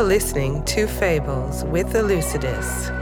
You're listening to Fables with Elucidus.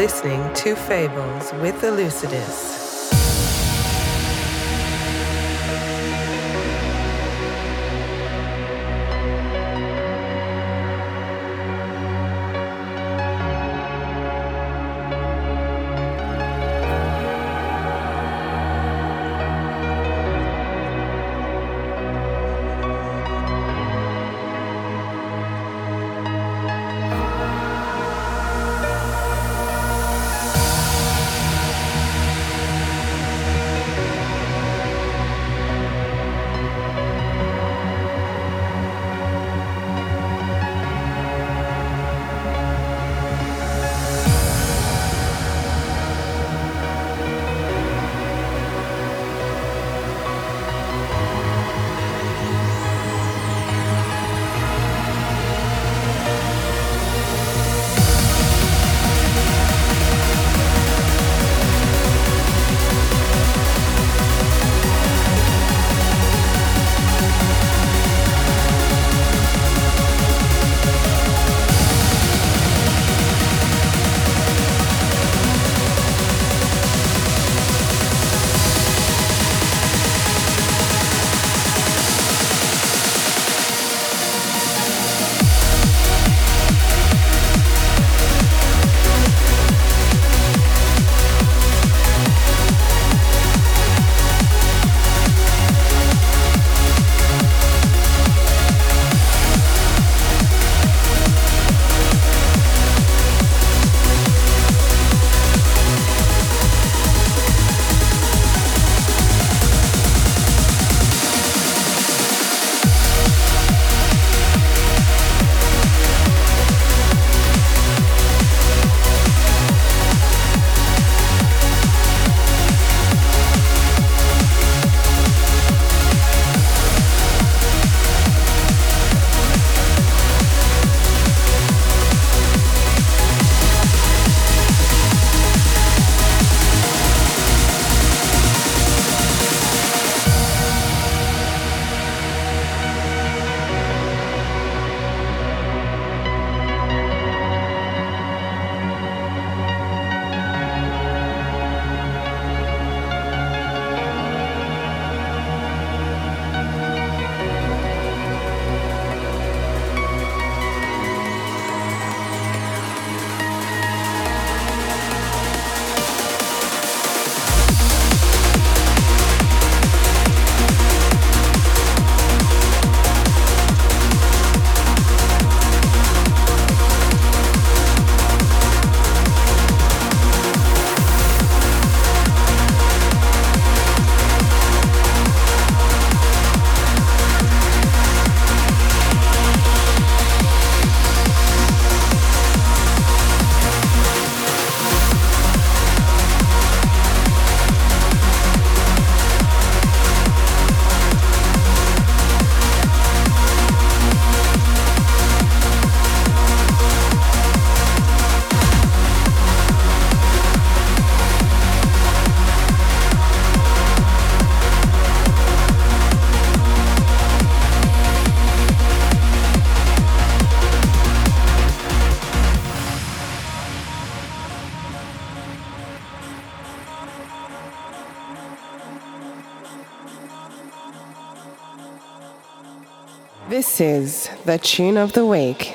Listening to Fables with Elucidus. Is the tune of the week.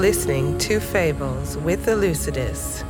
Listening to Fables with Elucidus.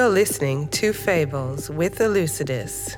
You're listening to Fables with Elucidus.